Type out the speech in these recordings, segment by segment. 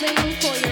waiting for you.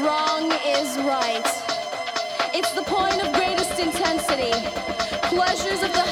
wrong is right. It's the point of greatest intensity, pleasures of the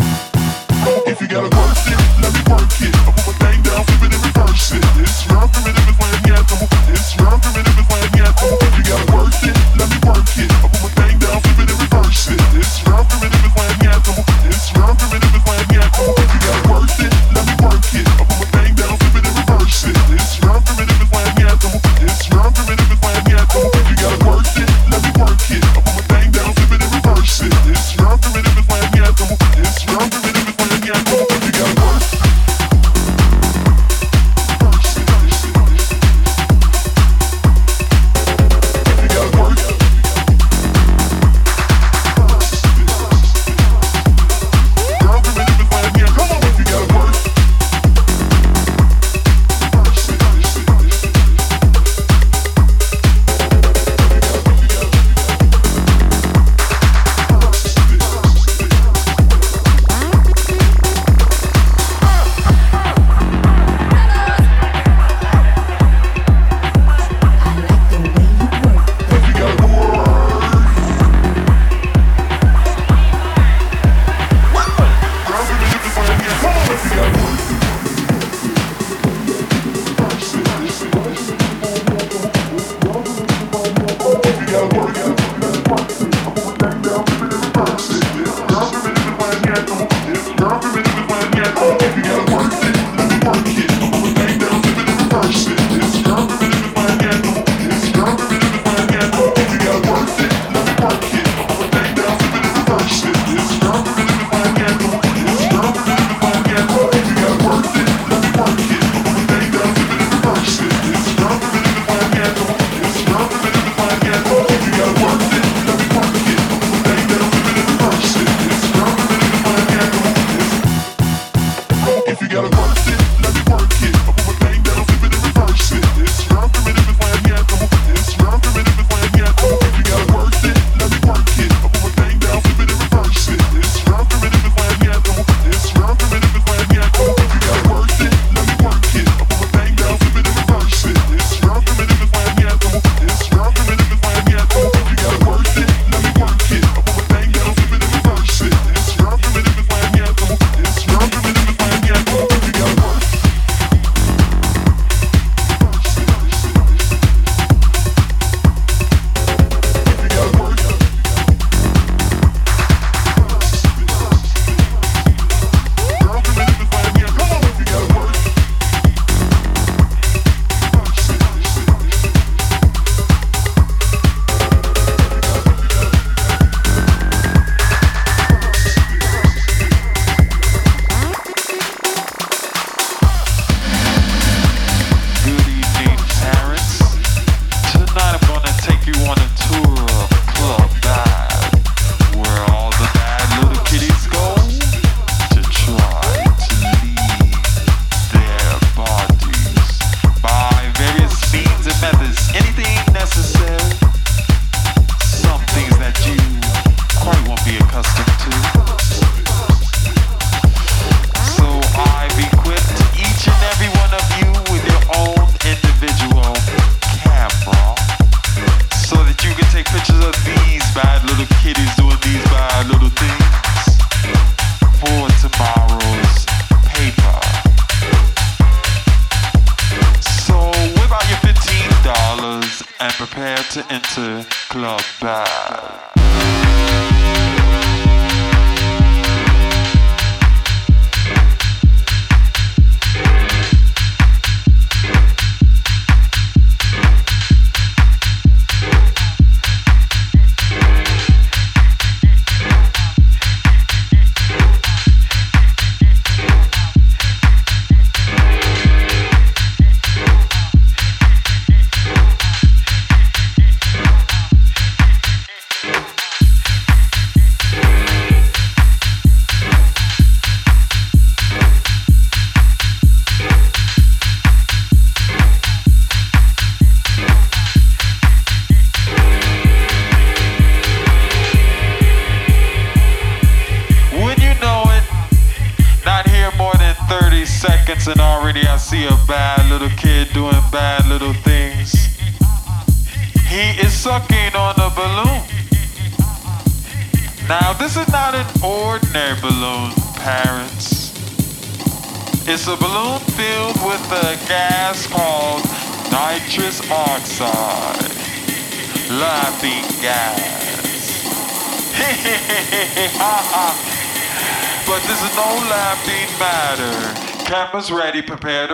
Cameras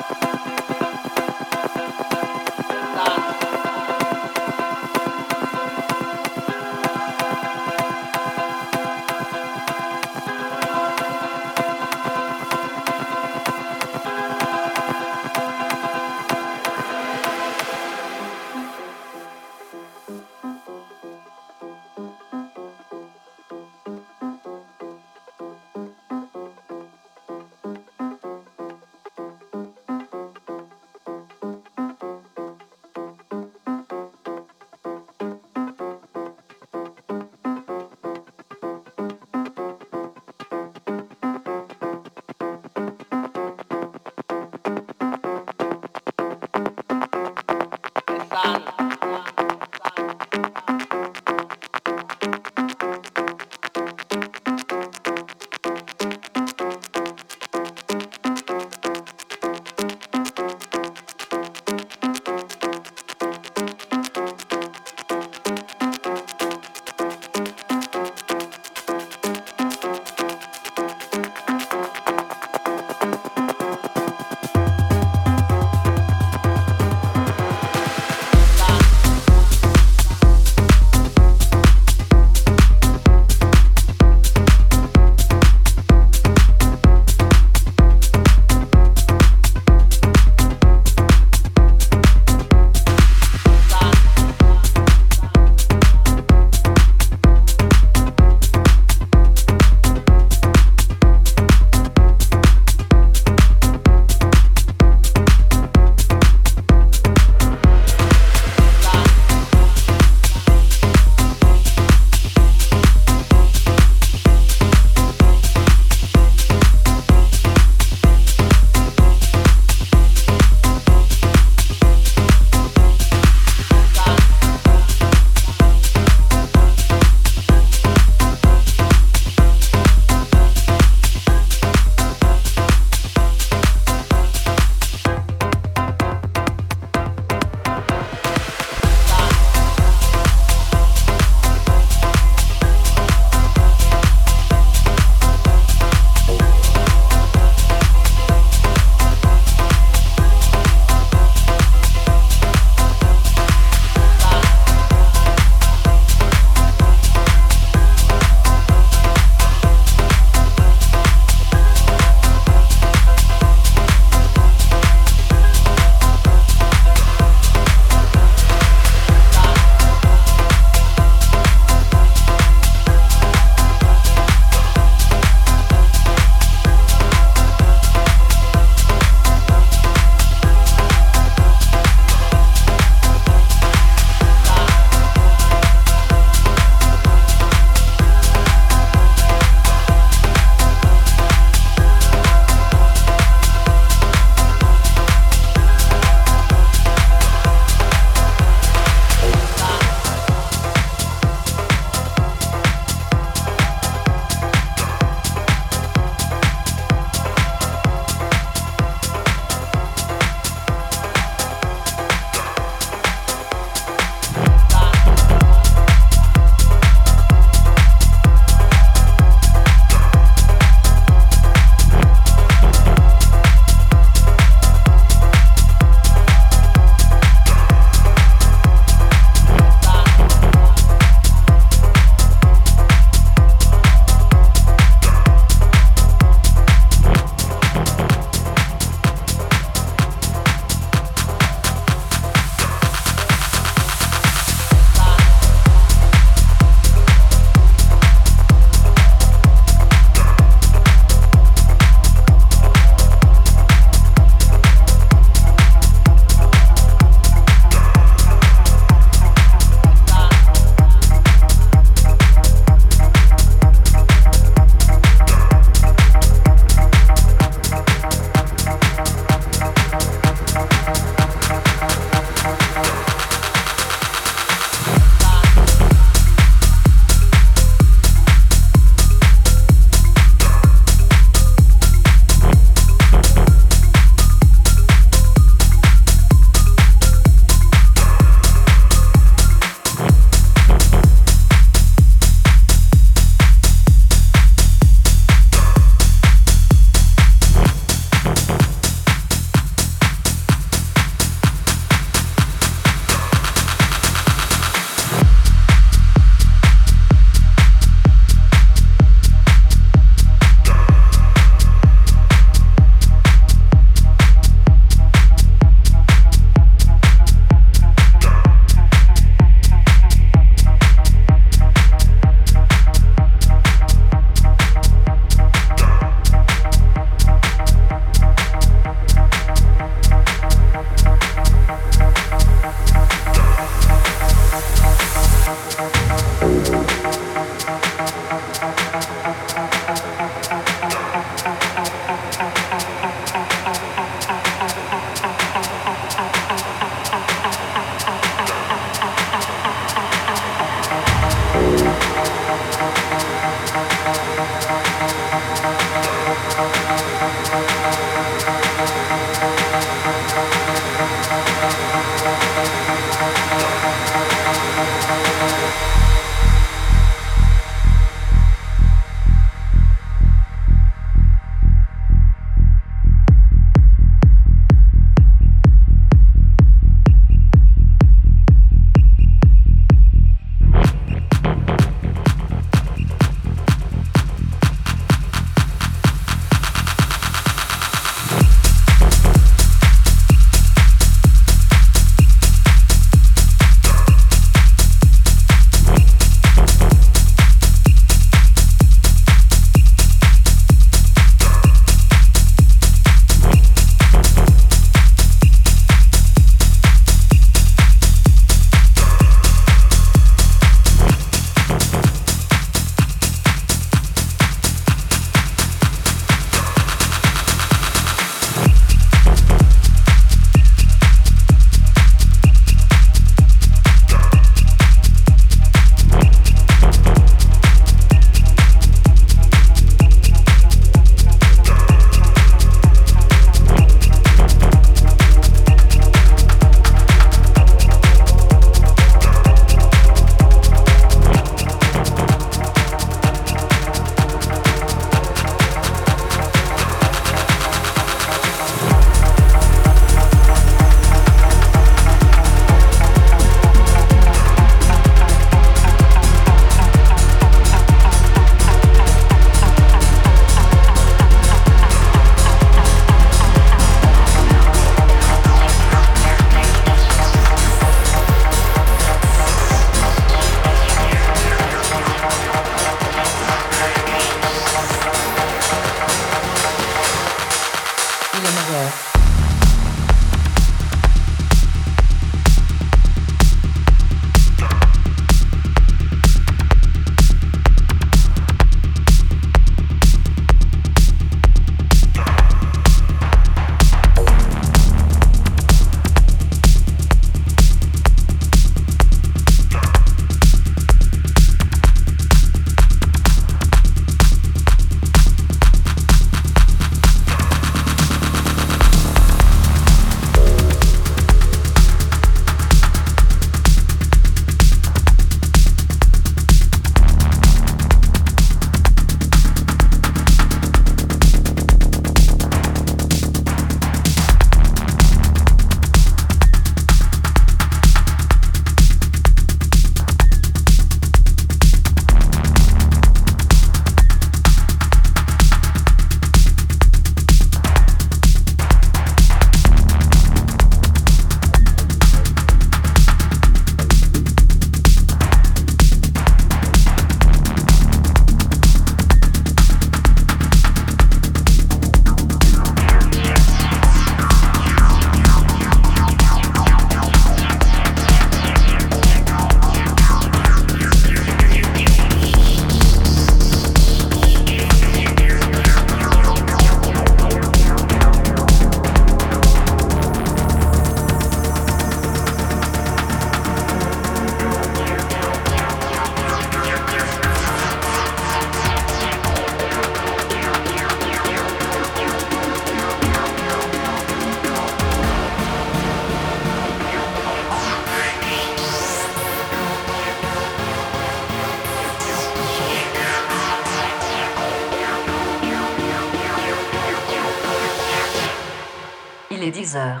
13h.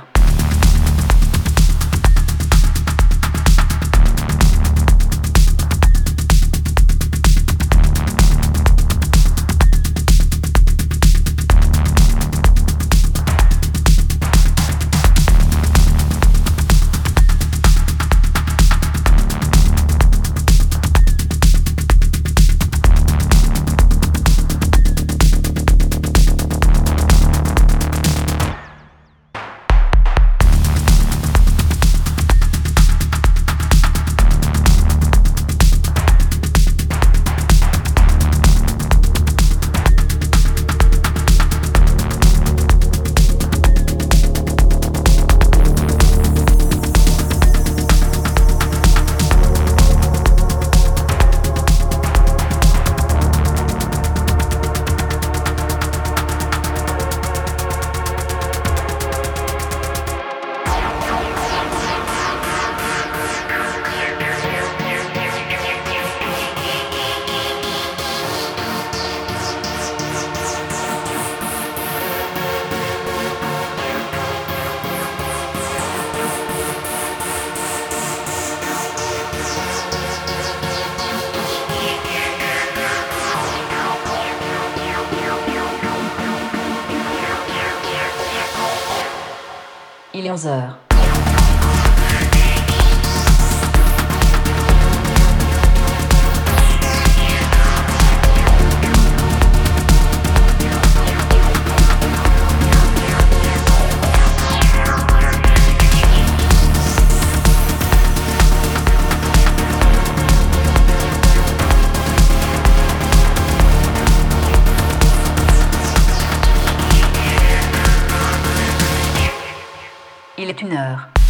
Une heure.